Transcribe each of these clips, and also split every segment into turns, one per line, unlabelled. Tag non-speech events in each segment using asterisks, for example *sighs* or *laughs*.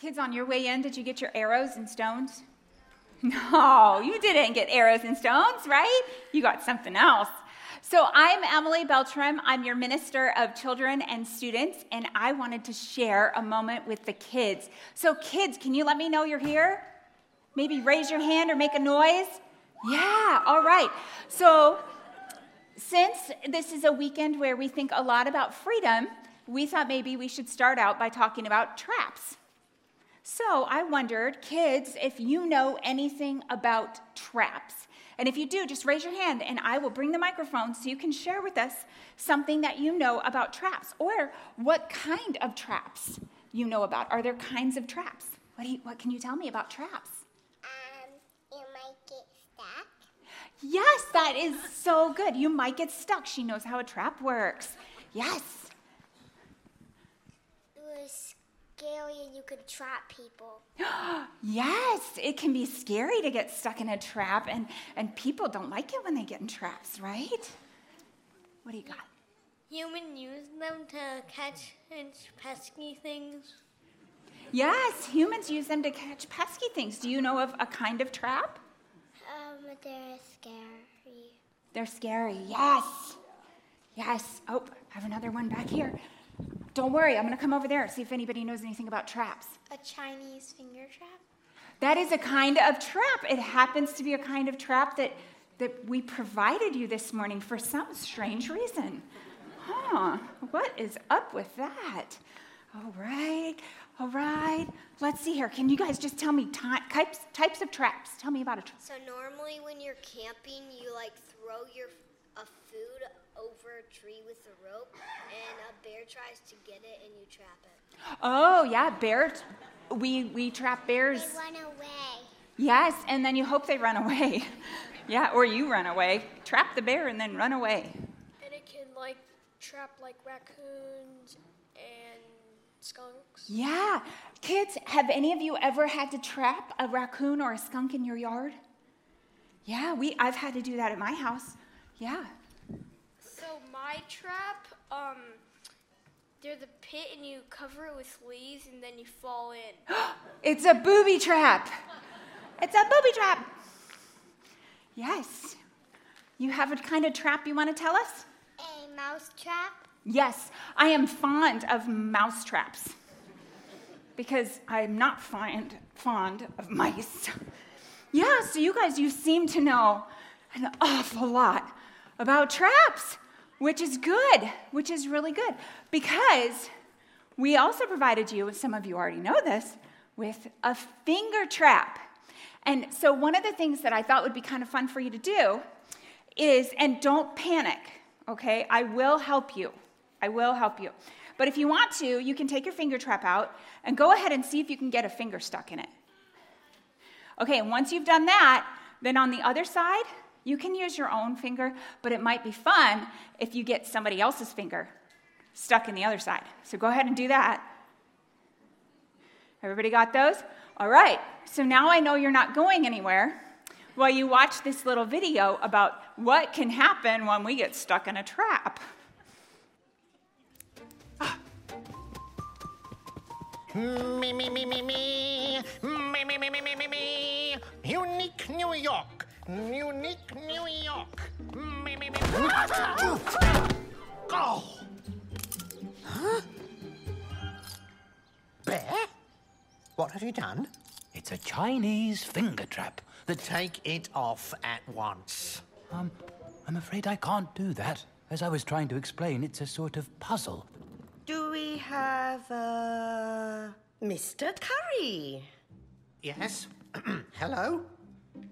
Kids, on your way in, did you get your arrows and stones? *laughs* No, you didn't get arrows and stones, right? You got something else. So, I'm Emily Beltram. I'm your minister of children and students, and I wanted to share a moment with the kids. So, kids, can you let me know you're here? Maybe raise your hand or make a noise. Yeah, all right. So, since this is a weekend where we think a lot about freedom, we thought maybe we should start out by talking about traps. So I wondered, kids, if you know anything about traps. And if you do, just raise your hand and I will bring the microphone so you can share with us something that you know about traps or what kind of traps you know about. Are there kinds of traps? What, you, what can you tell me about traps?
Um, you might get stuck.
Yes, that is so good. You might get stuck. She knows how a trap works. Yes.
It was scary and you could trap people. *gasps*
Yes, it can be scary to get stuck in a trap, and, and people don't like it when they get in traps, right? What do you got?
Humans use them to catch pesky things.
Yes, humans use them to catch pesky things. Do you know of a kind of trap?
Um, they're scary.
They're scary, yes. Yes. Oh, I have another one back here. Don't worry, I'm going to come over there and see if anybody knows anything about traps.
A Chinese finger trap?
That is a kind of trap. It happens to be a kind of trap that, that we provided you this morning for some strange reason. Huh, what is up with that? All right, all right. Let's see here. Can you guys just tell me ty- types, types of traps? Tell me about a trap.
So normally when you're camping, you like throw your a food over a tree with a rope, and a bear tries to get it, and you trap it.
Oh, yeah, bears. We, we trap bears.
They run away.
Yes, and then you hope they run away. *laughs* yeah, or you run away. Trap the bear and then run away.
And it can like trap like raccoons and skunks.
Yeah. Kids, have any of you ever had to trap a raccoon or a skunk in your yard? Yeah, we I've had to do that at my house. Yeah.
So my trap, um, there's a pit and you cover it with leaves and then you fall in. *gasps*
It's a booby trap. It's a booby trap. Yes. You have a kind of trap you want to tell us?
A mouse trap?
Yes, I am fond of mouse traps because I'm not fond, fond of mice. Yeah, so you guys, you seem to know an awful lot about traps, which is good, which is really good because we also provided you, some of you already know this, with a finger trap. And so, one of the things that I thought would be kind of fun for you to do is, and don't panic, okay? I will help you. I will help you. But if you want to, you can take your finger trap out and go ahead and see if you can get a finger stuck in it. Okay, and once you've done that, then on the other side, you can use your own finger, but it might be fun if you get somebody else's finger stuck in the other side. So go ahead and do that. Everybody got those? All right, so now I know you're not going anywhere while you watch this little video about what can happen when we get stuck in a trap.
Me, me, me, me, me. Me, me, me, me, me, me, me. Unique New York. Unique New York. Me, me, me. Oh. Huh? Bear? What have you done?
It's a Chinese finger trap. The
Take it off at once.
um, I'm afraid I can't do that. As I was trying to explain, it's a sort of puzzle.
Do we have uh, Mr. Curry?
Yes? *clears throat* Hello?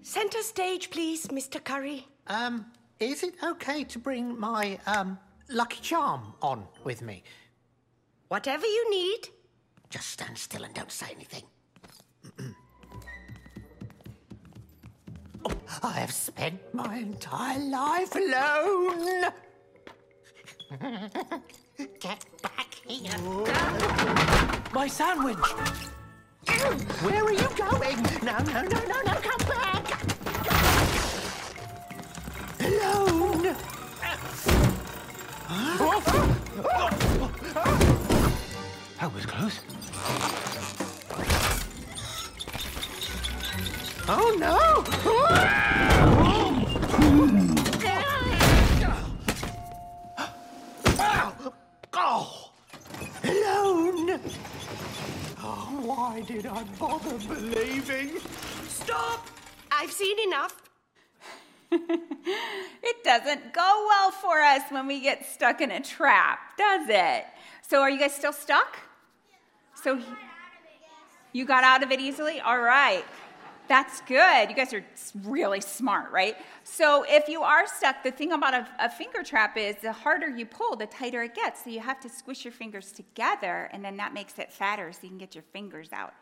Center stage, please, Mr. Curry.
Um, is it okay to bring my, um, Lucky Charm on with me?
Whatever you need.
Just stand still and don't say anything. *clears throat* Oh, I have spent my entire life alone. *laughs* Get back here.
My sandwich!
Where are you going? No, no, no, no, no, come back. Alone.
That was close.
Oh no! Oh, alone. Oh, why did I bother believing?
Stop! I've seen enough. *laughs*
It doesn't go well for us when we get stuck in a trap, does it? So, are you guys still stuck? So, you got out of it easily? All right. That's good. You guys are really smart, right? So, if you are stuck, the thing about a, a, finger trap is the harder you pull, the tighter it gets. So, you have to squish your fingers together, and then that makes it fatter so you can get your fingers out.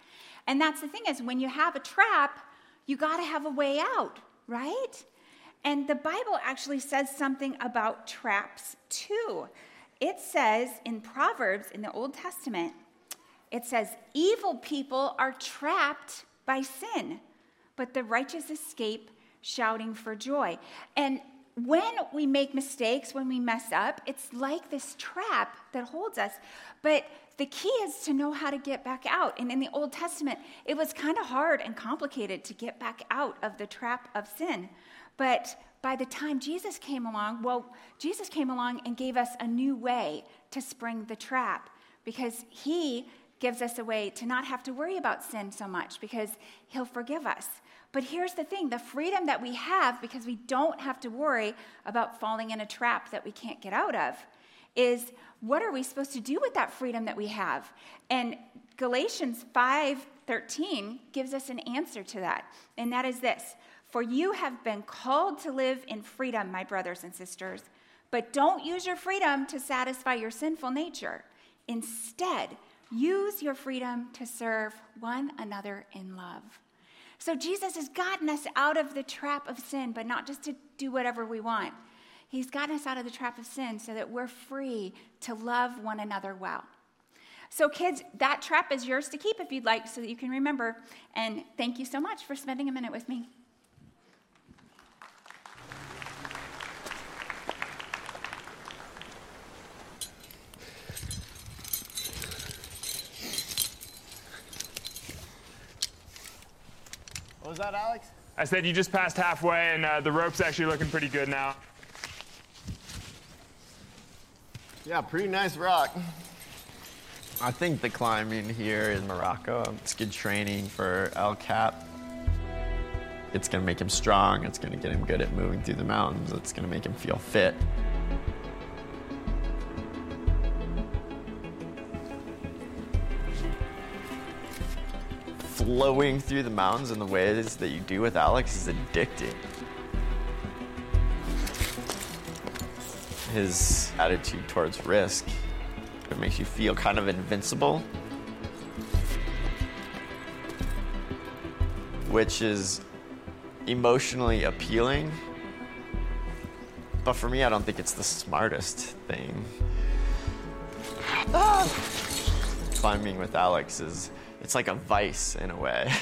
And that's the thing is, when you have a trap, you got to have a way out, right? And the Bible actually says something about traps too. It says in Proverbs in the Old Testament, it says, Evil people are trapped by sin, but the righteous escape shouting for joy. And when we make mistakes, when we mess up, it's like this trap that holds us. But the key is to know how to get back out. And in the Old Testament, it was kind of hard and complicated to get back out of the trap of sin. But by the time Jesus came along, well, Jesus came along and gave us a new way to spring the trap because he gives us a way to not have to worry about sin so much because he'll forgive us. But here's the thing the freedom that we have because we don't have to worry about falling in a trap that we can't get out of is what are we supposed to do with that freedom that we have? And Galatians 5:13 gives us an answer to that. And that is this: for you have been called to live in freedom, my brothers and sisters, but don't use your freedom to satisfy your sinful nature. Instead, use your freedom to serve one another in love. So, Jesus has gotten us out of the trap of sin, but not just to do whatever we want. He's gotten us out of the trap of sin so that we're free to love one another well. So, kids, that trap is yours to keep if you'd like, so that you can remember. And thank you so much for spending a minute with me.
What was that, Alex?
I said you just passed halfway, and uh, the rope's actually looking pretty good now.
Yeah, pretty nice rock. I think the climbing here in Morocco, it's good training for El Cap. It's gonna make him strong, it's gonna get him good at moving through the mountains, it's gonna make him feel fit. Flowing through the mountains in the ways that you do with Alex is addicting. His attitude towards risk, it makes you feel kind of invincible. Which is emotionally appealing. But for me, I don't think it's the smartest thing. Ah! Climbing with Alex is it's like a vice in a way.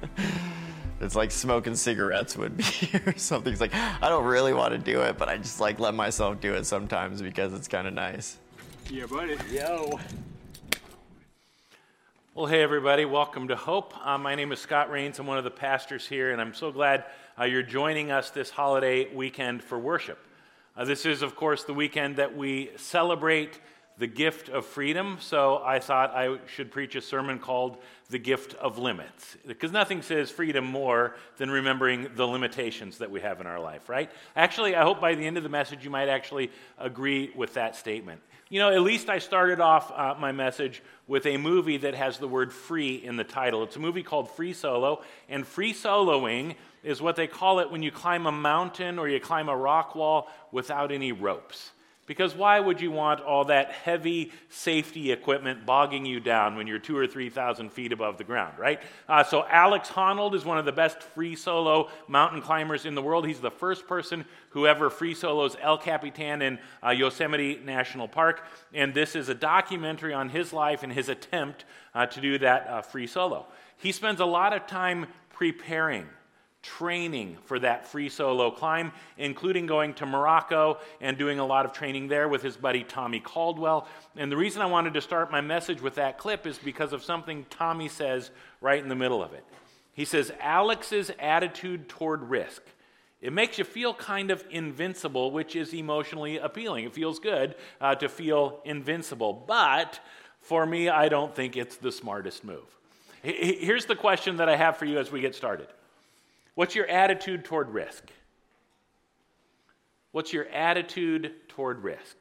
*laughs* it's like smoking cigarettes would be *laughs* or something. It's like I don't really want to do it, but I just like let myself do it sometimes because it's kind of nice.
Yeah, buddy.
Yo.
Well, hey everybody, welcome to Hope. Uh, my name is Scott Rains. I'm one of the pastors here, and I'm so glad uh, you're joining us this holiday weekend for worship. Uh, this is, of course, the weekend that we celebrate the gift of freedom, so I thought I should preach a sermon called The Gift of Limits. Because nothing says freedom more than remembering the limitations that we have in our life, right? Actually, I hope by the end of the message you might actually agree with that statement. You know, at least I started off uh, my message with a movie that has the word free in the title. It's a movie called Free Solo, and free soloing is what they call it when you climb a mountain or you climb a rock wall without any ropes. Because why would you want all that heavy safety equipment bogging you down when you're two or 3,000 feet above the ground, right? Uh, so, Alex Honnold is one of the best free solo mountain climbers in the world. He's the first person who ever free solos El Capitan in uh, Yosemite National Park. And this is a documentary on his life and his attempt uh, to do that uh, free solo. He spends a lot of time preparing training for that free solo climb, including going to Morocco and doing a lot of training there with his buddy Tommy Caldwell. And the reason I wanted to start my message with that clip is because of something Tommy says right in the middle of it. He says, Alex's attitude toward risk. It makes you feel kind of invincible, which is emotionally appealing. It feels good uh, to feel invincible. But for me, I don't think it's the smartest move. Here's the question that I have for you as we get started What's your attitude toward risk? What's your attitude toward risk?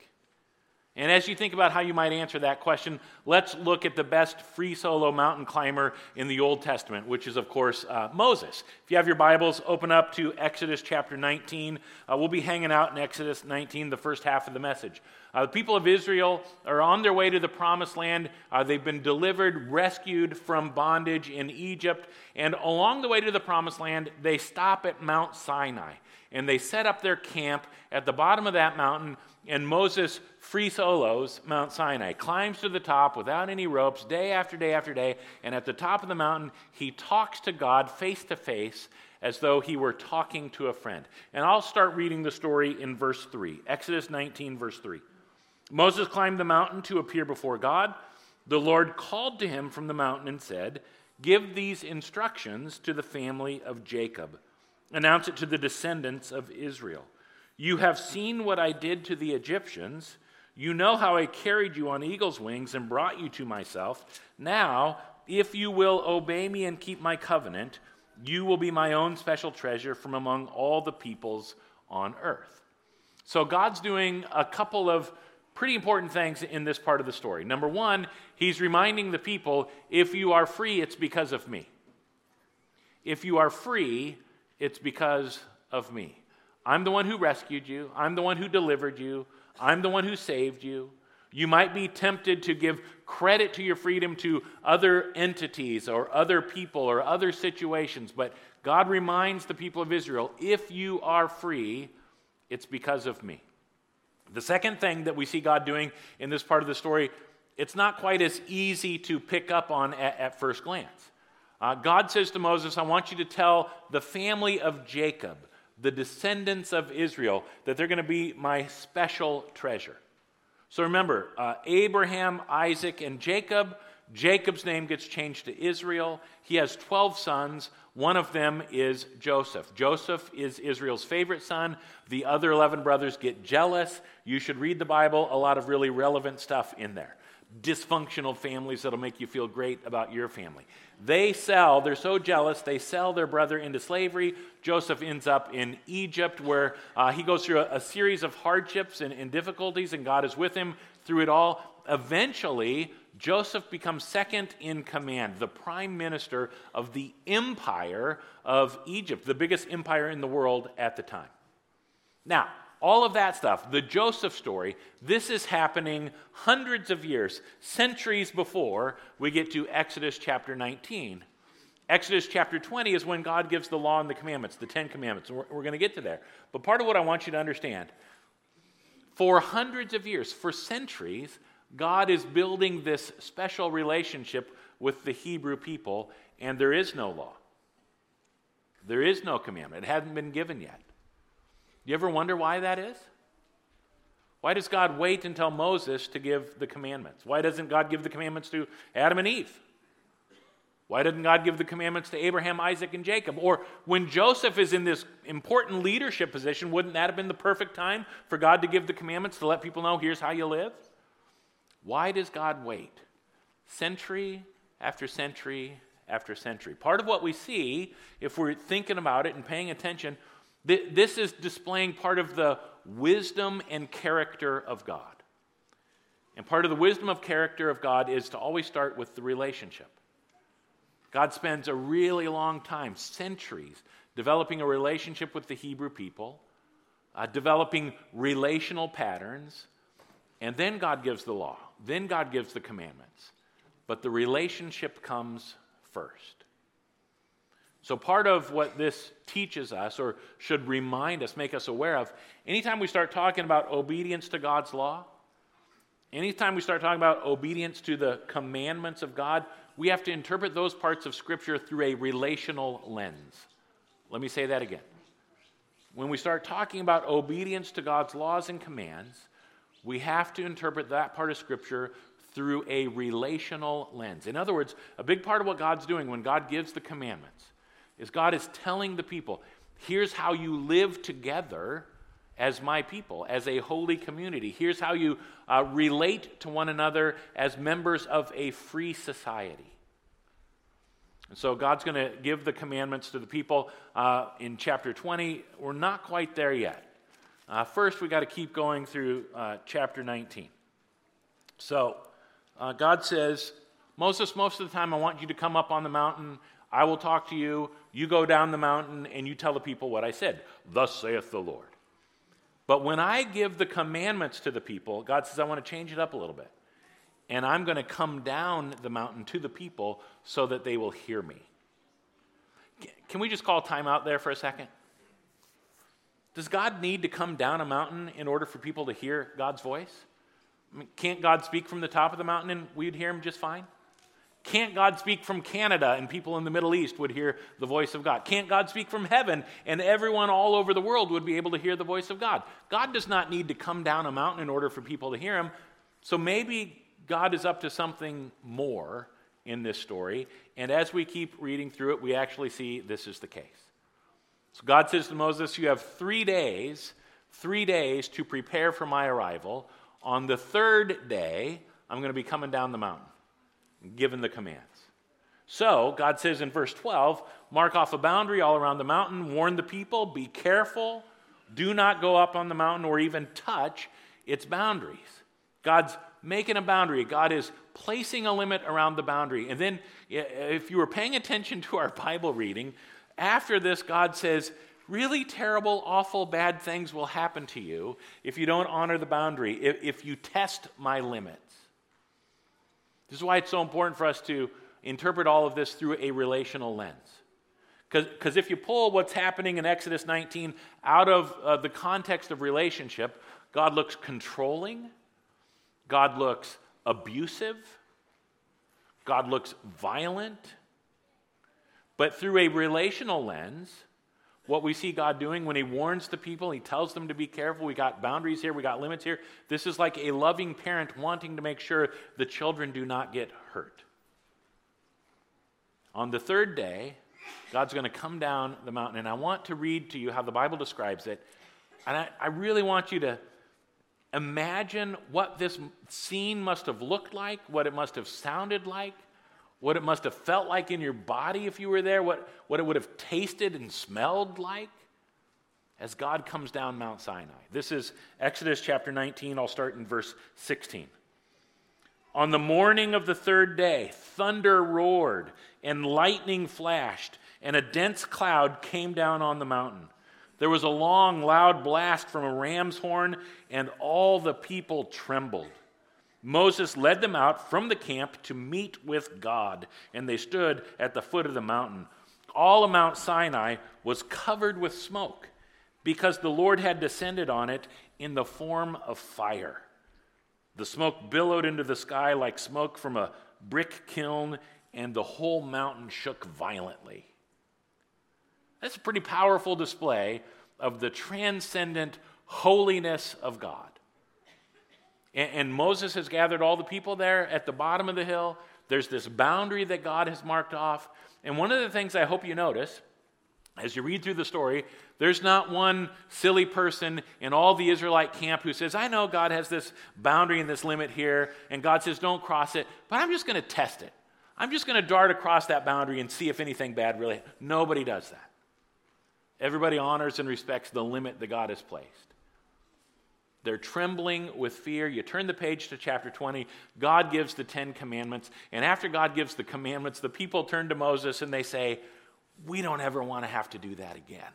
And as you think about how you might answer that question, let's look at the best free solo mountain climber in the Old Testament, which is, of course, uh, Moses. If you have your Bibles, open up to Exodus chapter 19. Uh, we'll be hanging out in Exodus 19, the first half of the message. Uh, the people of Israel are on their way to the promised land. Uh, they've been delivered, rescued from bondage in Egypt. And along the way to the promised land, they stop at Mount Sinai and they set up their camp at the bottom of that mountain. And Moses free solos Mount Sinai, climbs to the top without any ropes, day after day after day. And at the top of the mountain, he talks to God face to face as though he were talking to a friend. And I'll start reading the story in verse 3, Exodus 19, verse 3. Moses climbed the mountain to appear before God. The Lord called to him from the mountain and said, Give these instructions to the family of Jacob. Announce it to the descendants of Israel. You have seen what I did to the Egyptians. You know how I carried you on eagle's wings and brought you to myself. Now, if you will obey me and keep my covenant, you will be my own special treasure from among all the peoples on earth. So, God's doing a couple of pretty important things in this part of the story. Number one, He's reminding the people if you are free, it's because of me. If you are free, it's because of me. I'm the one who rescued you, I'm the one who delivered you, I'm the one who saved you. You might be tempted to give credit to your freedom to other entities or other people or other situations, but God reminds the people of Israel if you are free, it's because of me. The second thing that we see God doing in this part of the story, it's not quite as easy to pick up on at, at first glance. Uh, God says to Moses, I want you to tell the family of Jacob, the descendants of Israel, that they're going to be my special treasure. So remember, uh, Abraham, Isaac, and Jacob. Jacob's name gets changed to Israel. He has 12 sons. One of them is Joseph. Joseph is Israel's favorite son. The other 11 brothers get jealous. You should read the Bible, a lot of really relevant stuff in there dysfunctional families that'll make you feel great about your family. They sell, they're so jealous, they sell their brother into slavery. Joseph ends up in Egypt where uh, he goes through a, a series of hardships and, and difficulties, and God is with him through it all. Eventually, Joseph becomes second in command, the prime minister of the empire of Egypt, the biggest empire in the world at the time. Now, all of that stuff, the Joseph story, this is happening hundreds of years, centuries before we get to Exodus chapter 19. Exodus chapter 20 is when God gives the law and the commandments, the Ten Commandments. We're, we're going to get to there. But part of what I want you to understand for hundreds of years, for centuries, God is building this special relationship with the Hebrew people, and there is no law. There is no commandment. It hadn't been given yet. You ever wonder why that is? Why does God wait until Moses to give the commandments? Why doesn't God give the commandments to Adam and Eve? Why didn't God give the commandments to Abraham, Isaac, and Jacob? Or when Joseph is in this important leadership position, wouldn't that have been the perfect time for God to give the commandments to let people know here's how you live? Why does God wait? Century after century after century. Part of what we see, if we're thinking about it and paying attention, this is displaying part of the wisdom and character of God. And part of the wisdom of character of God is to always start with the relationship. God spends a really long time, centuries, developing a relationship with the Hebrew people, uh, developing relational patterns, and then God gives the law. Then God gives the commandments. But the relationship comes first. So, part of what this teaches us, or should remind us, make us aware of, anytime we start talking about obedience to God's law, anytime we start talking about obedience to the commandments of God, we have to interpret those parts of Scripture through a relational lens. Let me say that again. When we start talking about obedience to God's laws and commands, we have to interpret that part of Scripture through a relational lens. In other words, a big part of what God's doing when God gives the commandments is God is telling the people, here's how you live together as my people, as a holy community. Here's how you uh, relate to one another as members of a free society. And so God's going to give the commandments to the people uh, in chapter 20. We're not quite there yet. Uh, first, we've got to keep going through uh, chapter 19. So uh, God says, Moses, most of the time I want you to come up on the mountain. I will talk to you. You go down the mountain and you tell the people what I said. Thus saith the Lord. But when I give the commandments to the people, God says, I want to change it up a little bit. And I'm going to come down the mountain to the people so that they will hear me. Can we just call time out there for a second? Does God need to come down a mountain in order for people to hear God's voice? I mean, can't God speak from the top of the mountain and we'd hear him just fine? Can't God speak from Canada and people in the Middle East would hear the voice of God? Can't God speak from heaven and everyone all over the world would be able to hear the voice of God? God does not need to come down a mountain in order for people to hear him. So maybe God is up to something more in this story. And as we keep reading through it, we actually see this is the case. So God says to Moses, You have three days, three days to prepare for my arrival. On the third day, I'm going to be coming down the mountain given the commands. So, God says in verse 12, mark off a boundary all around the mountain, warn the people, be careful, do not go up on the mountain or even touch its boundaries. God's making a boundary, God is placing a limit around the boundary. And then, if you were paying attention to our Bible reading, after this, God says, really terrible, awful, bad things will happen to you if you don't honor the boundary, if, you test my limits. This is why it's so important for us to interpret all of this through a relational lens. Because if you pull what's happening in Exodus 19 out of uh, the context of relationship, God looks controlling, God looks abusive, God looks violent. But through a relational lens, what we see God doing when He warns the people, He tells them to be careful. We got boundaries here, we got limits here. This is like a loving parent wanting to make sure the children do not get hurt. On the third day, God's going to come down the mountain, and I want to read to you how the Bible describes it. And I, I really want you to imagine what this scene must have looked like, what it must have sounded like what it must have felt like in your body if you were there, what, what it would have tasted and smelled like as God comes down Mount Sinai. This is Exodus chapter 19. I'll start in verse 16. On the morning of the third day, thunder roared and lightning flashed, and a dense cloud came down on the mountain. There was a long, loud blast from a ram's horn, and all the people trembled. Moses led them out from the camp to meet with God, and they stood at the foot of the mountain. All of Mount Sinai was covered with smoke because the Lord had descended on it in the form of fire. The smoke billowed into the sky like smoke from a brick kiln, and the whole mountain shook violently. That's a pretty powerful display of the transcendent holiness of God. And, and Moses has gathered all the people there at the bottom of the hill. There's this boundary that God has marked off. And one of the things I hope you notice as you read through the story, there's not one silly person in all the Israelite camp who says, I know God has this boundary and this limit here, and God says, don't cross it, but I'm just going to test it. I'm just going to dart across that boundary and see if anything bad really. Nobody does that. Everybody honors and respects the limit that God has placed. They're trembling with fear. You turn the page to chapter 20. God gives the Ten Commandments. And after God gives the commandments, the people turn to Moses and they say, We don't ever want to have to do that again.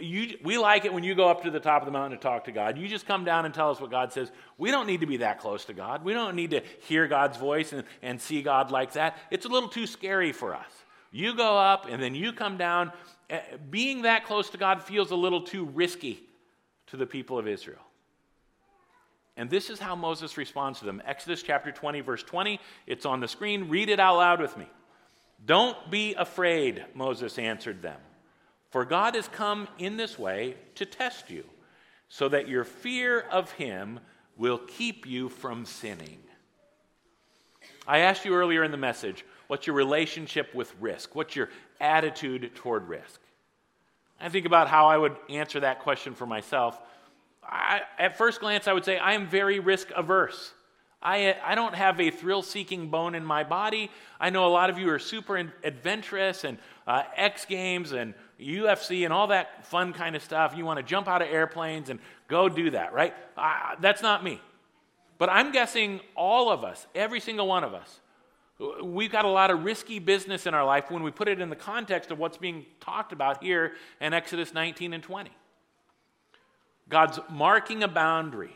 You, we like it when you go up to the top of the mountain to talk to God. You just come down and tell us what God says. We don't need to be that close to God. We don't need to hear God's voice and, and see God like that. It's a little too scary for us. You go up and then you come down. Eh, being that close to God feels a little too risky to the people of Israel. And this is how Moses responds to them. Exodus chapter 20, verse 20. It's on the screen. Read it out loud with me. Don't be afraid, Moses answered them, for God has come in this way to test you, so that your fear of him will keep you from sinning. I asked you earlier in the message, What's your relationship with risk? What's your attitude toward risk? I think about how I would answer that question for myself. I, at first glance, I would say I am very risk averse. I, I don't have a thrill seeking bone in my body. I know a lot of you are super adventurous and uh, X Games and UFC and all that fun kind of stuff. You want to jump out of airplanes and go do that, right? Uh, that's not me. But I'm guessing all of us, every single one of us, we've got a lot of risky business in our life when we put it in the context of what's being talked about here in Exodus 19 and 20. God's marking a boundary.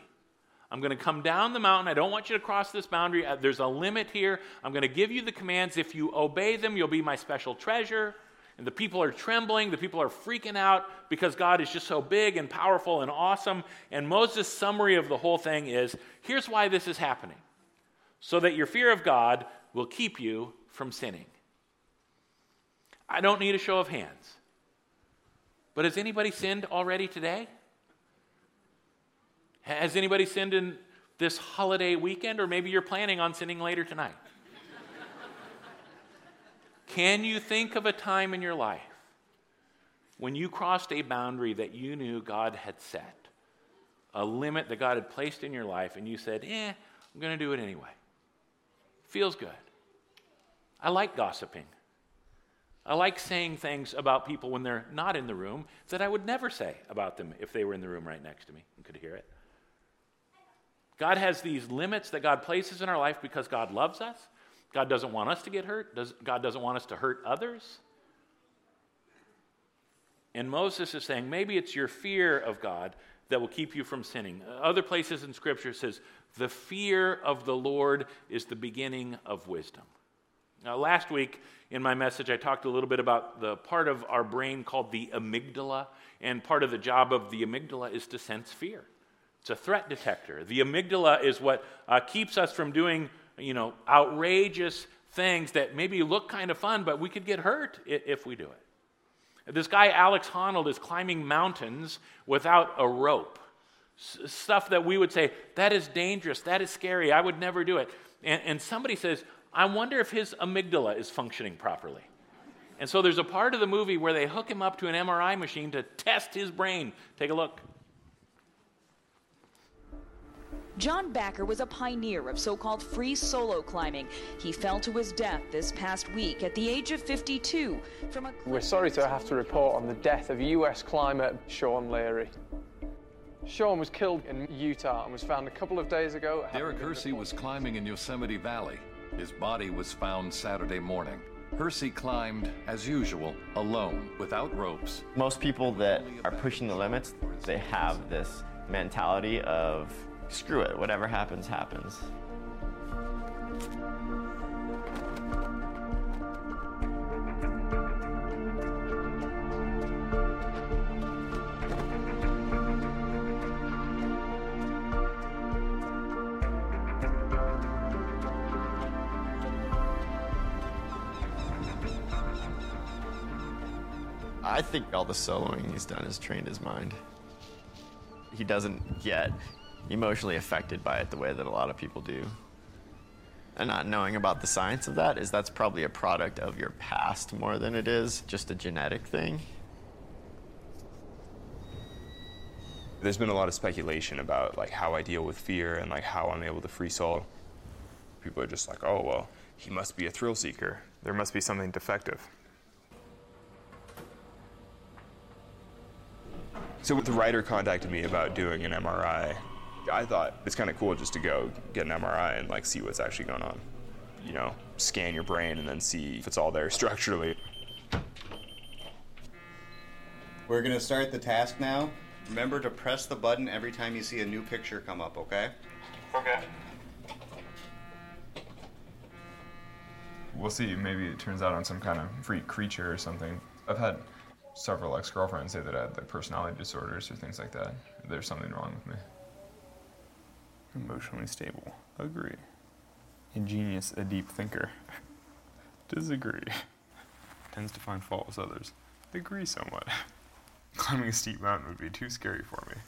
I'm going to come down the mountain. I don't want you to cross this boundary. Uh, there's a limit here. I'm going to give you the commands. If you obey them, you'll be my special treasure. And the people are trembling. The people are freaking out because God is just so big and powerful and awesome. And Moses' summary of the whole thing is here's why this is happening so that your fear of God will keep you from sinning. I don't need a show of hands. But has anybody sinned already today? Has anybody sinned in this holiday weekend, or maybe you're planning on sinning later tonight? Can you think of a time in your life when you crossed a boundary that you knew God had set, a limit that God had placed in your life, and you said, eh, I'm going to do it anyway? Feels good. I like gossiping. I like saying things about people when they're not in the room that I would never say about them if they were in the room right next to me and could hear it. God has these limits that God places in our life because God loves us. God doesn't want us to get hurt. God doesn't want us to hurt others. And Moses is saying maybe it's your fear of God that will keep you from sinning. Other places in Scripture says the fear of the Lord is the beginning of wisdom. Now, last week in my message, I talked a little bit about the part of our brain called the amygdala, and part of the job of the amygdala is to sense fear. It's a threat detector. The amygdala is what uh, keeps us from doing, you know, outrageous things that maybe look kind of fun, but we could get hurt if we do it. This guy, Alex Honnold, is climbing mountains without a rope. S- stuff that we would say, that is dangerous, that is scary, I would never do it. And, and somebody says, I wonder if his amygdala is functioning properly. And so there's a part of the movie where they hook him up to an MRI machine to test his brain. Take a look.
John Bachar was a pioneer of so called free solo climbing. He fell to his death this past week at the age of 52 from a.
We're sorry to have to report on the death of US climber Sean Leary. Sean was killed in Utah and was found a couple of days ago.
Derek Hersey was climbing in Yosemite Valley. His body was found Saturday morning. Hersey climbed, as usual, alone, without ropes.
Most people that are pushing the limits, they have this mentality of screw it, whatever happens, happens. I think all the soloing he's done has trained his mind. He doesn't get emotionally affected by it the way that a lot of people do. And not knowing about the science of that is that's probably a product of your past more than it is just a genetic thing.
There's been a lot of speculation about like how I deal with fear and like how I'm able to free solo. People are just like, "Oh, well, he must be a thrill seeker. There must be something defective." So the writer contacted me about doing an MRI I thought it's kind of cool just to go get an MRI and like see what's actually going on. You know, scan your brain and then see if it's all there structurally.
We're gonna start the task now. Remember to press the button every time you see a new picture come up, okay?
Okay.
We'll see. Maybe it turns out on some kind of freak creature or something. I've had several ex-girlfriends say that I had like personality disorders or things like that. There's something wrong with me.
Emotionally stable. Agree. Ingenious, a deep thinker. *laughs* Disagree. Tends to find fault with others. Agree somewhat. *laughs* Climbing a steep mountain would be too scary for me.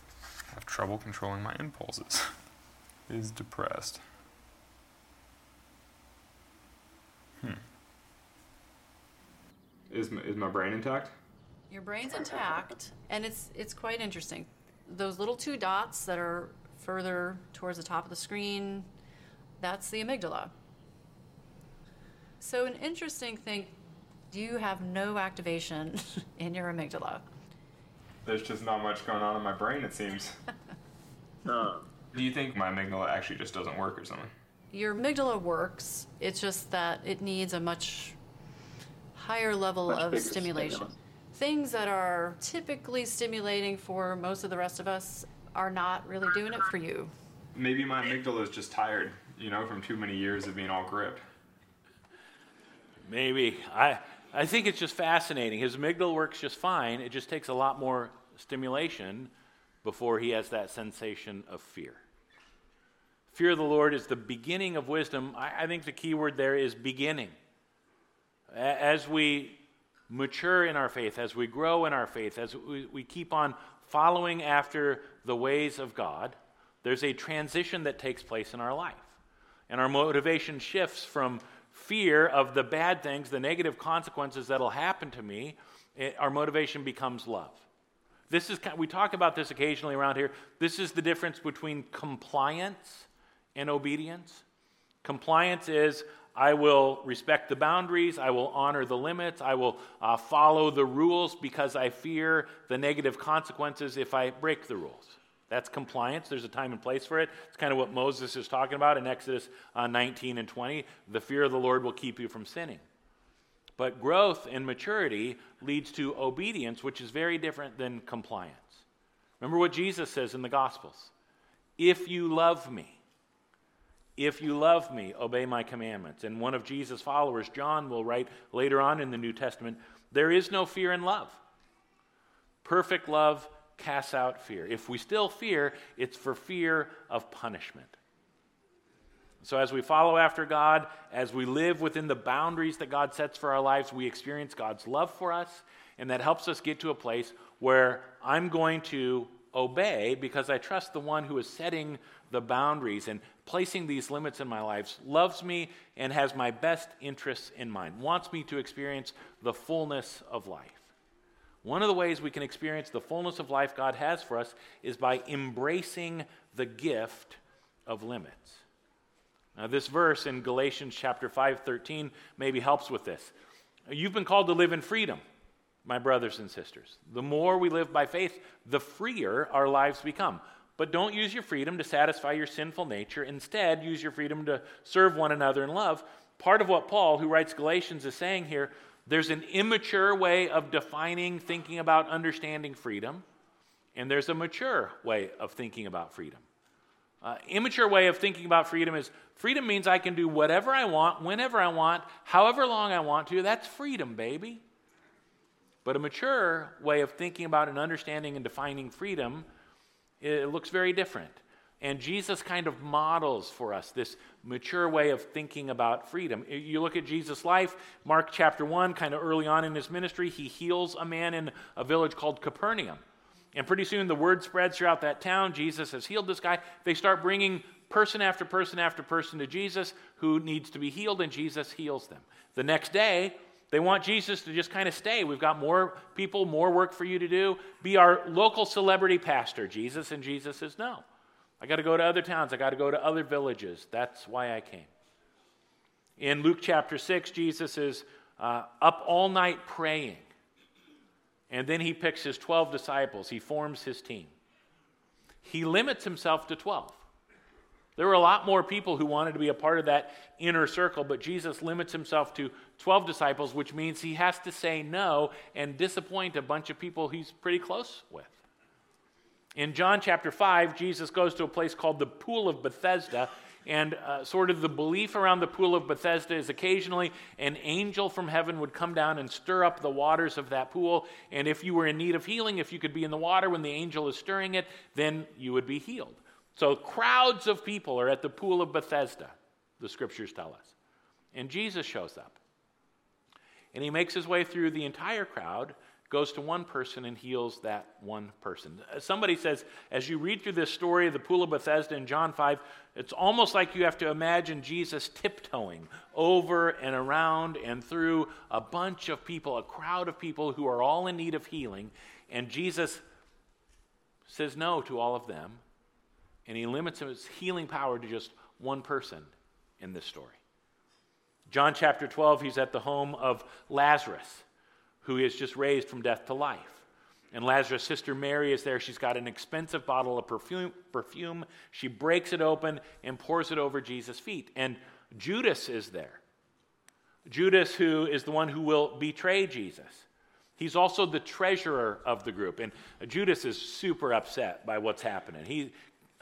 Have trouble controlling my impulses. *laughs* Is depressed. Hmm. Is my, is my brain intact?
Your brain's intact, and it's it's quite interesting. Those little two dots that are further towards the top of the screen, that's the amygdala. So an interesting thing, you have no activation *laughs* in your amygdala.
There's just not much going on in my brain, it seems. *laughs* Do you think my amygdala actually just doesn't work or something?
Your amygdala works. It's just that it needs a much higher level
Much
of stimulation.
stimulus.
Things that are typically stimulating for most of the rest of us are not really doing it for you.
Maybe my amygdala is just tired, you know, from too many years of being all gripped.
Maybe. I, I think it's just fascinating. His amygdala works just fine. It just takes a lot more stimulation before he has that sensation of fear. Fear of the Lord is the beginning of wisdom. I, I think the key word there is beginning. A- As we mature in our faith, as we grow in our faith, as we, we keep on following after the ways of God, there's a transition that takes place in our life. And our motivation shifts from fear of the bad things, the negative consequences that'll happen to me, it- our motivation becomes love. This is we talk about this occasionally around here. This is the difference between compliance and obedience. Compliance is I will respect the boundaries, I will honor the limits, I will uh, follow the rules because I fear the negative consequences if I break the rules. That's compliance. There's a time and place for it. It's kind of what Moses is talking about in Exodus uh, 19 and 20. The fear of the Lord will keep you from sinning. But growth and maturity leads to obedience, which is very different than compliance. Remember what Jesus says in the Gospels If you love me, if you love me, obey my commandments. And one of Jesus' followers, John, will write later on in the New Testament there is no fear in love. Perfect love casts out fear. If we still fear, it's for fear of punishment. So, as we follow after God, as we live within the boundaries that God sets for our lives, we experience God's love for us, and that helps us get to a place where I'm going to obey because I trust the one who is setting the boundaries and placing these limits in my life, loves me and has my best interests in mind, wants me to experience the fullness of life. One of the ways we can experience the fullness of life God has for us is by embracing the gift of limits. Now, this verse in Galatians chapter 5, 13 maybe helps with this. You've been called to live in freedom, my brothers and sisters. The more we live by faith, the freer our lives become. But don't use your freedom to satisfy your sinful nature. Instead, use your freedom to serve one another in love. Part of what Paul, who writes Galatians, is saying here there's an immature way of defining, thinking about, understanding freedom, and there's a mature way of thinking about freedom. Uh, immature way of thinking about freedom is freedom means I can do whatever I want, whenever I want, however long I want to. That's freedom, baby. But a mature way of thinking about and understanding and defining freedom, it looks very different. And Jesus kind of models for us this mature way of thinking about freedom. You look at Jesus' life, Mark chapter 1, kind of early on in his ministry, he heals a man in a village called Capernaum. And pretty soon the word spreads throughout that town. Jesus has healed this guy. They start bringing person after person after person to Jesus who needs to be healed, and Jesus heals them. The next day, they want Jesus to just kind of stay. We've got more people, more work for you to do. Be our local celebrity pastor, Jesus. And Jesus says, No. I got to go to other towns. I got to go to other villages. That's why I came. In Luke chapter 6, Jesus is uh, up all night praying. And then he picks his 12 disciples, he forms his team. He limits himself to 12. There were a lot more people who wanted to be a part of that inner circle, but Jesus limits himself to 12 disciples, which means he has to say no and disappoint a bunch of people he's pretty close with. In John chapter 5, Jesus goes to a place called the Pool of Bethesda, and uh, sort of the belief around the Pool of Bethesda is occasionally an angel from heaven would come down and stir up the waters of that pool. And if you were in need of healing, if you could be in the water when the angel is stirring it, then you would be healed. So crowds of people are at the Pool of Bethesda, the scriptures tell us. And Jesus shows up. And he makes his way through the entire crowd goes to one person and heals that one person. Uh, Somebody says, as you read through this story of the Pool of Bethesda in John 5, it's almost like you have to imagine Jesus tiptoeing over and around and through a bunch of people, a crowd of people who are all in need of healing. And Jesus says no to all of them, and he limits his healing power to just one person in this story. John chapter 12, he's at the home of Lazarus, who is just raised from death to life. And Lazarus' sister Mary is there. She's got an expensive bottle of perfume, perfume. She breaks it open and pours it over Jesus' feet. And Judas is there. Judas, who is the one who will betray Jesus. He's also the treasurer of the group. And Judas is super upset by what's happening. He's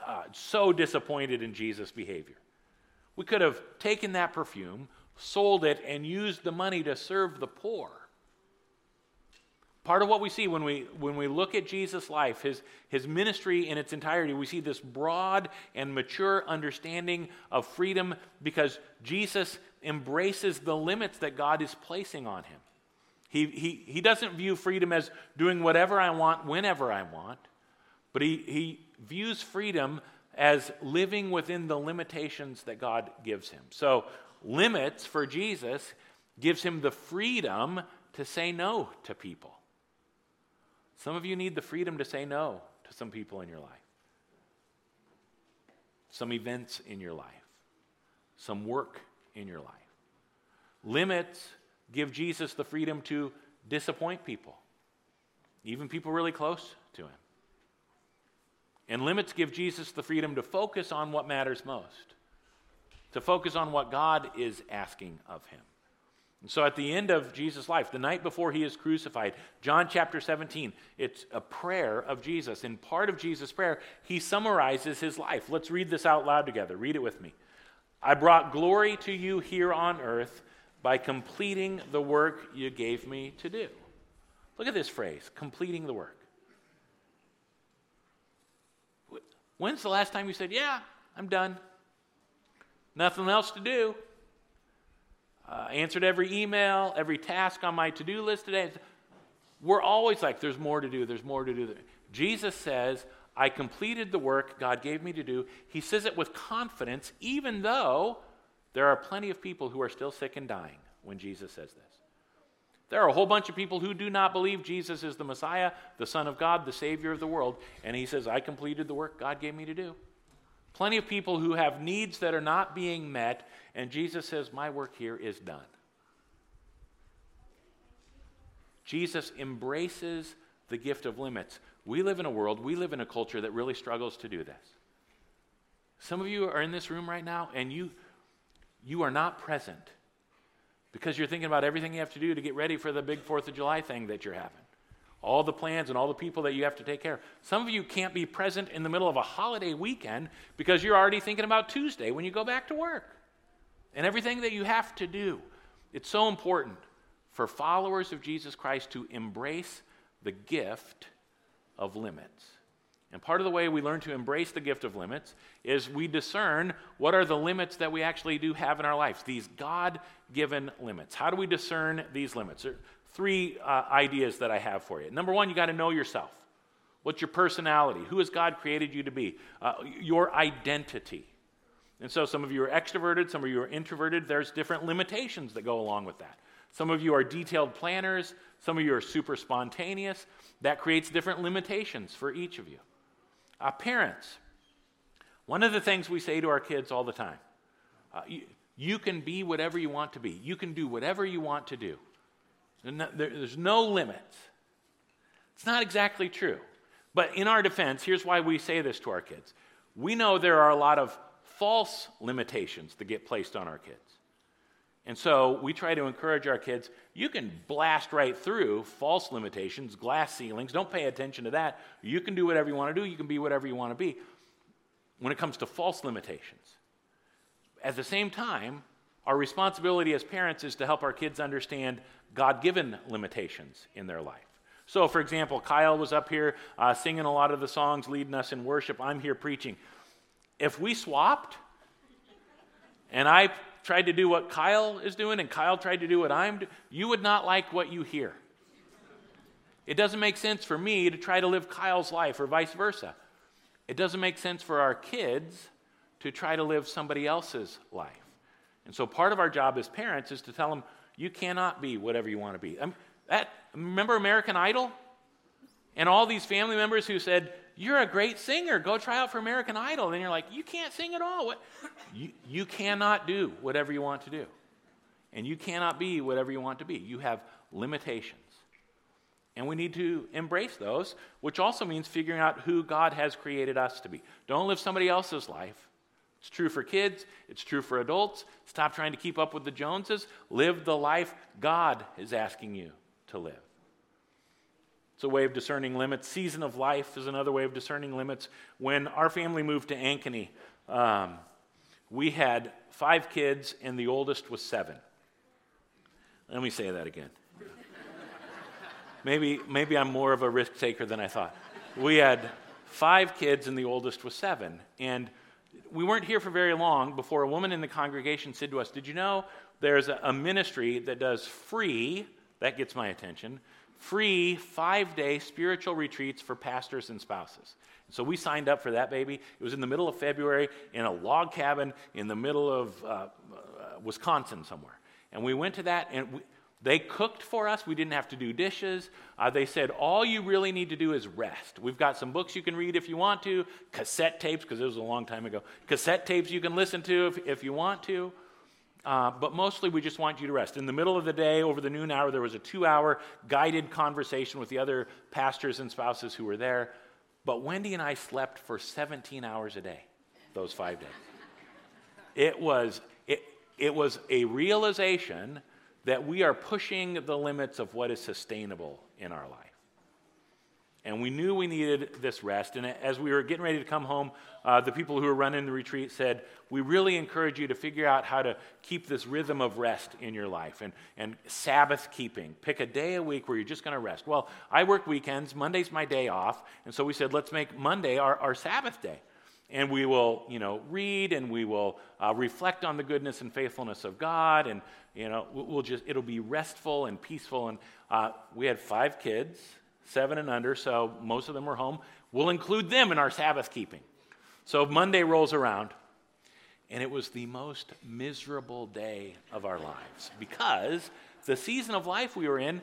uh, so disappointed in Jesus' behavior. We could have taken that perfume, sold it, and used the money to serve the poor. Part of what we see when we, when we look at Jesus' life, his, his ministry in its entirety, we see this broad and mature understanding of freedom because Jesus embraces the limits that God is placing on him. He, he, he doesn't view freedom as doing whatever I want whenever I want, but he, he views freedom as living within the limitations that God gives him. So, limits for Jesus gives him the freedom to say no to people. Some of you need the freedom to say no to some people in your life, some events in your life, some work in your life. Limits give Jesus the freedom to disappoint people, even people really close to him. And limits give Jesus the freedom to focus on what matters most, to focus on what God is asking of him. And so at the end of Jesus' life, the night before he is crucified, John chapter 17, it's a prayer of Jesus. In part of Jesus' prayer, he summarizes his life. Let's read this out loud together. Read it with me. I brought glory to you here on earth by completing the work you gave me to do. Look at this phrase completing the work. When's the last time you said, Yeah, I'm done? Nothing else to do. Uh, answered every email, every task on my to do list today. We're always like, There's more to do, there's more to do. Jesus says, I completed the work God gave me to do. He says it with confidence, even though there are plenty of people who are still sick and dying when Jesus says this. There are a whole bunch of people who do not believe Jesus is the Messiah, the Son of God, the Savior of the world, and he says, I completed the work God gave me to do. Plenty of people who have needs that are not being met, and Jesus says, My work here is done. Jesus embraces the gift of limits. We live in a world, we live in a culture that really struggles to do this. Some of you are in this room right now, and you, you are not present because you're thinking about everything you have to do to get ready for the big Fourth of July thing that you're having. All the plans and all the people that you have to take care of. Some of you can't be present in the middle of a holiday weekend because you're already thinking about Tuesday when you go back to work and everything that you have to do. It's so important for followers of Jesus Christ to embrace the gift of limits. And part of the way we learn to embrace the gift of limits is we discern what are the limits that we actually do have in our lives, these God given limits. How do we discern these limits? There are three uh, ideas that I have for you. Number one, you got to know yourself. What's your personality? Who has God created you to be? Uh, your identity. And so some of you are extroverted, some of you are introverted. There's different limitations that go along with that. Some of you are detailed planners, some of you are super spontaneous. That creates different limitations for each of you. Uh, parents, one of the things we say to our kids all the time uh, you, you, can be whatever you want to be, you can do whatever you want to do. There's no limits. It's not exactly true. But in our defense, here's why we say this to our kids we know there are a lot of false limitations that get placed on our kids. And so we try to encourage our kids you can blast right through false limitations, glass ceilings. Don't pay attention to that. You can do whatever you want to do, you can be whatever you want to be when it comes to false limitations. At the same time, our responsibility as parents is to help our kids understand God given limitations in their life. So, for example, Kyle was up here uh, singing a lot of the songs, leading us in worship. I'm here preaching. If we swapped and I tried to do what Kyle is doing and Kyle tried to do what I'm doing, you would not like what you hear. It doesn't make sense for me to try to live Kyle's life or vice versa. It doesn't make sense for our kids to try to live somebody else's life. And so part of our job as parents is to tell them, you cannot be whatever you want to be. Um, that, remember American Idol? And all these family members who said, You're a great singer, go try out for American Idol. And you're like, You can't sing at all. What? You, you cannot do whatever you want to do. And you cannot be whatever you want to be. You have limitations. And we need to embrace those, which also means figuring out who God has created us to be. Don't live somebody else's life. It's true for kids, it's true for adults. Stop trying to keep up with the Joneses. Live the life God is asking you to live. It's a way of discerning limits. Season of life is another way of discerning limits. When our family moved to Ankeny, um, we had five kids, and the oldest was seven. Let me say that again. *laughs* maybe, maybe I'm more of a risk taker than I thought. We had five kids, and the oldest was seven. And we weren't here for very long before a woman in the congregation said to us, Did you know there's a, a ministry that does free, that gets my attention, free five day spiritual retreats for pastors and spouses. So we signed up for that baby. It was in the middle of February in a log cabin in the middle of uh, uh, Wisconsin somewhere. And we went to that, and we, they cooked for us. We didn't have to do dishes. Uh, they said, all you really need to do is rest. We've got some books you can read if you want to, cassette tapes, because it was a long time ago, cassette tapes you can listen to if, if you want to. Uh, but mostly we just want you to rest. In the middle of the day, over the noon hour, there was a two hour guided conversation with the other pastors and spouses who were there. But Wendy and I slept for 17 hours a day those five days. It was, it, it was a realization that we are pushing the limits of what is sustainable in our life. And we knew we needed this rest. And as we were getting ready to come home, uh, the people who were running the retreat said, We really encourage you to figure out how to keep this rhythm of rest in your life and, and Sabbath keeping. Pick a day a week where you're just going to rest. Well, I work weekends. Monday's my day off. And so we said, Let's make Monday our, our Sabbath day and we will you know read and we will uh, reflect on the goodness and faithfulness of god and you know we'll just it'll be restful and peaceful and uh, we had five kids seven and under so most of them were home we'll include them in our sabbath keeping so monday rolls around and it was the most miserable day of our lives because the season of life we were in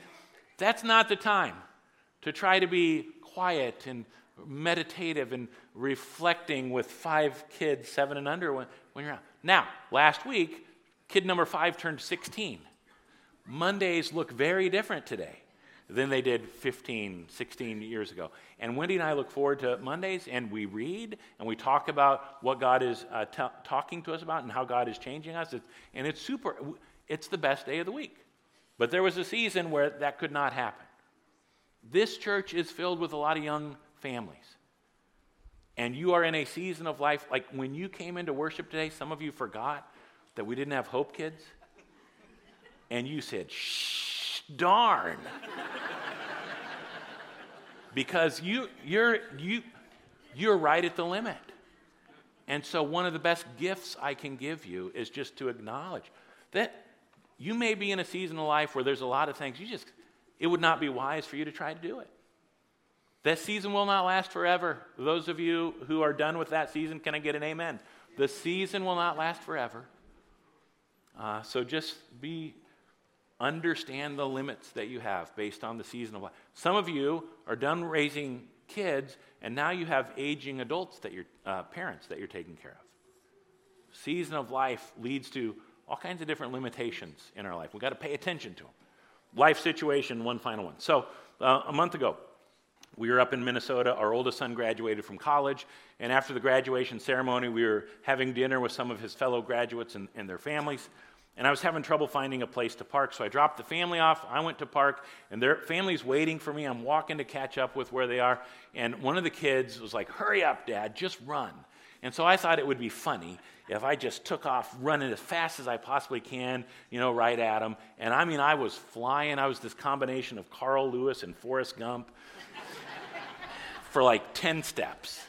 that's not the time to try to be quiet and meditative and reflecting with five kids, seven and under, when, when you're out. Now, last week, kid number five turned 16. Mondays look very different today than they did 15, 16 years ago. And Wendy and I look forward to Mondays and we read and we talk about what God is uh, t- talking to us about and how God is changing us. It's, and it's super, it's the best day of the week. But there was a season where that could not happen. This church is filled with a lot of young families. And you are in a season of life, like when you came into worship today, some of you forgot that we didn't have Hope Kids. And you said, shh, darn. because you, you're, you, you're right at the limit. And so, one of the best gifts I can give you is just to acknowledge that you may be in a season of life where there's a lot of things you just, it would not be wise for you to try to do it. That season will not last forever. Those of you who are done with that season, can I get an amen? The season will not last forever. Uh, so just be understand the limits that you have based on the season of life. Some of you are done raising kids, and now you have aging adults that you're uh, parents that you're taking care of. Season of life leads to all kinds of different limitations in our life. We've got to pay attention to them. Life situation, one final one. So uh, a month ago, we were up in Minnesota. Our oldest son graduated from college. And after the graduation ceremony, we were having dinner with some of his fellow graduates and, and, their families. And I was having trouble finding a place to park. So I dropped the family off. I went to park, and their family's waiting for me. I'm walking to catch up with where they are. And one of the kids was like, Hurry up, Dad, just run. And so I thought it would be funny if I just took off running as fast as I possibly can, you know, right at him. And I mean, I was flying. I was this combination of Carl Lewis and Forrest Gump for like 10 steps.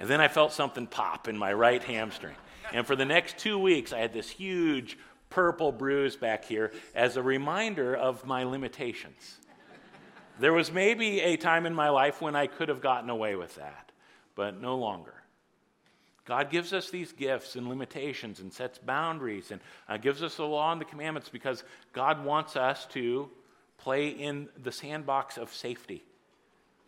And then I felt something pop in my right hamstring. And for the next two weeks, I had this huge purple bruise back here as a reminder of my limitations. There was maybe a time in my life when I could have gotten away with that, but no longer. God gives us these gifts and limitations and sets boundaries and uh, gives us the law and the commandments because God wants us to play in the sandbox of safety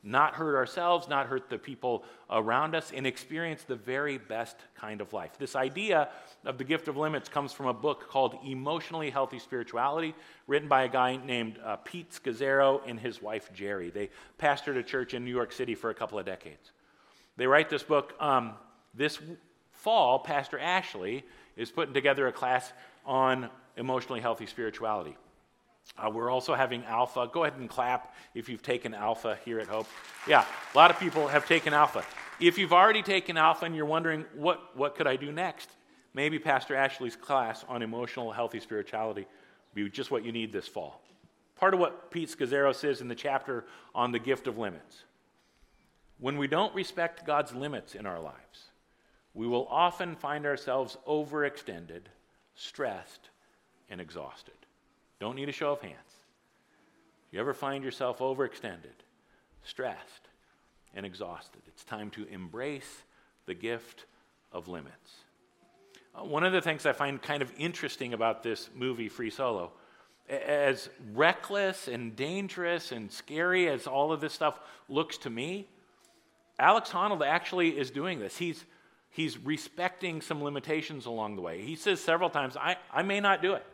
not hurt ourselves, not hurt the people around us, and experience the very best kind of life. This idea of the gift of limits comes from a book called Emotionally Healthy Spirituality, written by a guy named uh, Pete Scazzero and his wife Geri. They pastored a church in New York City for a couple of decades. They write this book. Um, this fall, Pastor Ashley is putting together a class on emotionally healthy spirituality. Uh, we're also having Alpha. Go ahead and clap if you've taken Alpha here at Hope. Yeah, a lot of people have taken Alpha. If you've already taken Alpha and you're wondering, what, what could I do next? Maybe Pastor Ashley's class on emotional healthy spirituality be just what you need this fall. Part of what Pete Scazzero says in the chapter on the gift of limits. When we don't respect God's limits in our lives, we will often find ourselves overextended, stressed, and exhausted. Don't need a show of hands. You ever find yourself overextended, stressed, and exhausted? It's time to embrace the gift of limits. Uh, one of the things I find kind of interesting about this movie, Free Solo, as reckless and dangerous and scary as all of this stuff looks to me, Alex Honnold actually is doing this. He's, he's respecting some limitations along the way. He says several times, I, I may not do it.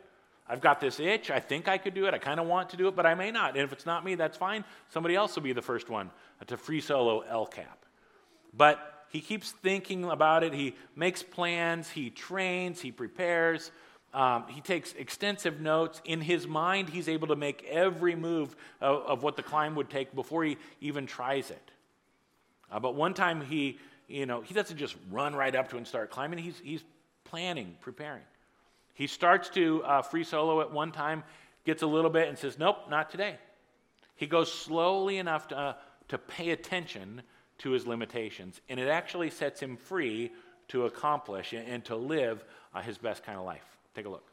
I've got this itch. I think I could do it. I kind of want to do it, but I may not. And if it's not me, that's fine. Somebody else will be the first one to free solo El Cap. But he keeps thinking about it. He makes plans. He trains. He prepares. Um, he takes extensive notes. In his mind, he's able to make every move of, of what the climb would take before he even tries it. Uh, but one time he, you know, he doesn't just run right up to and start climbing. He's, he's planning, preparing. He starts to uh, free solo at one time, gets a little bit, and says, Nope, not today. He goes slowly enough to, uh, to pay attention to his limitations, and it actually sets him free to accomplish and, to live uh, his best kind of life. Take a look.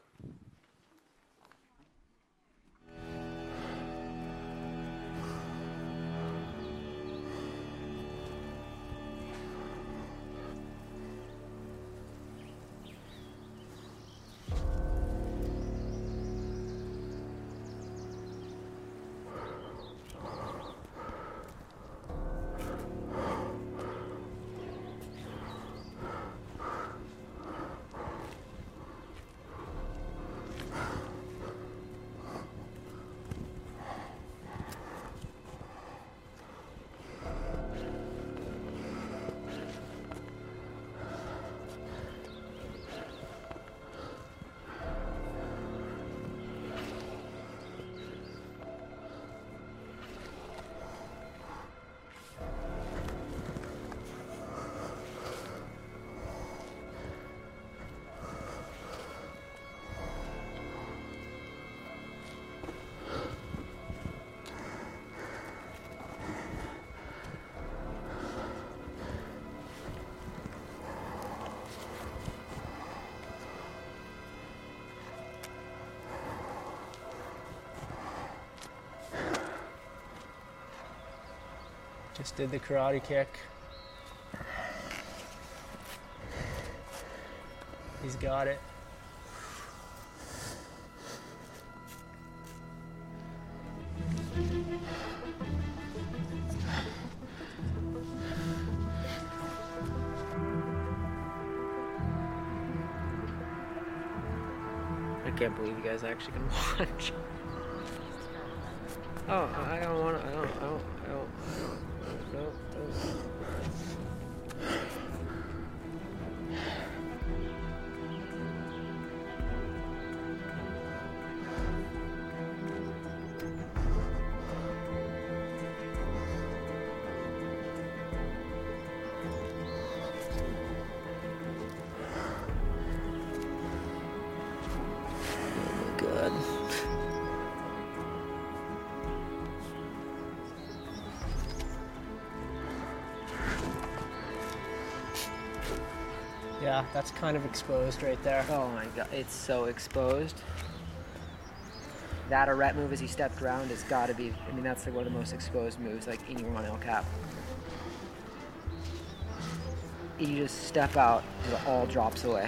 Just did the karate kick. He's got it. I can't believe you guys actually can *laughs* watch. Oh, I don't want to. I don't. I don't. Yeah, that's kind of exposed right there.
Oh my god, it's so exposed.
that or ret move as he stepped around has got to be. I mean, that's like one of the most exposed moves like anywhere on El Cap. You just step out, it all drops away.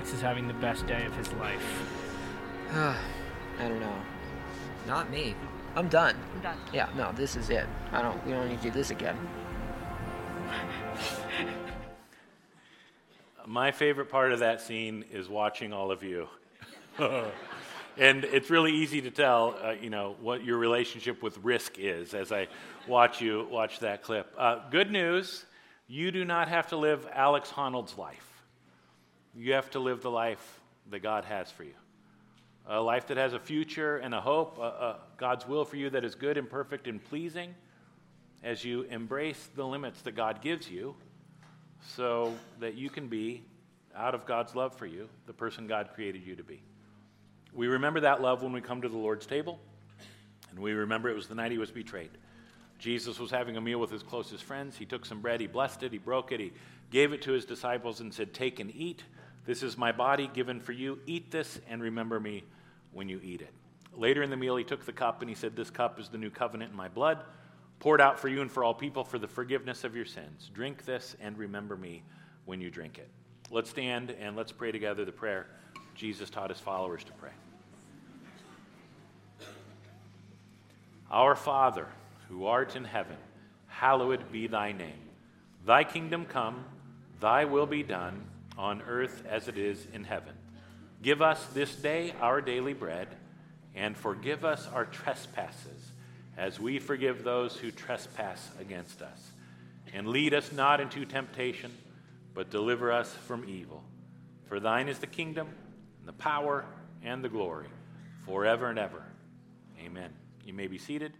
Alex is having the best day of his life. *sighs*
I don't know. Not me. I'm done.
I'm done.
Yeah, no, this is it. I don't. We don't need to do this again. *laughs*
My favorite part of that scene is watching all of you. *laughs* and it's really easy to tell, uh, you know, what your relationship with risk is as I watch you watch that clip. Uh, good news, you do not have to live Alex Honnold's life. You have to live the life that God has for you. A life that has a future and a hope, uh, uh, God's will for you that is good and perfect and pleasing as you embrace the limits that God gives you so that you can be, out of God's love for you, the person God created you to be. We remember that love when we come to the Lord's table, and we remember it was the night he was betrayed. Jesus was having a meal with his closest friends. He took some bread, he blessed it, he broke it, he gave it to his disciples, and said, Take and eat. This is my body given for you. Eat this and remember me when you eat it. Later in the meal, he took the cup and he said, This cup is the new covenant in my blood, poured out for you and for all people for the forgiveness of your sins. Drink this and remember me when you drink it. Let's stand and let's pray together the prayer Jesus taught his followers to pray. Our Father, who art in heaven, hallowed be thy name. Thy kingdom come, thy will be done, on earth as it is in heaven. Give us this day our daily bread, and forgive us our trespasses, as we forgive those who trespass against us. And lead us not into temptation, but deliver us from evil. For thine is the kingdom, and the power, and the glory, forever and ever. Amen. You may be seated.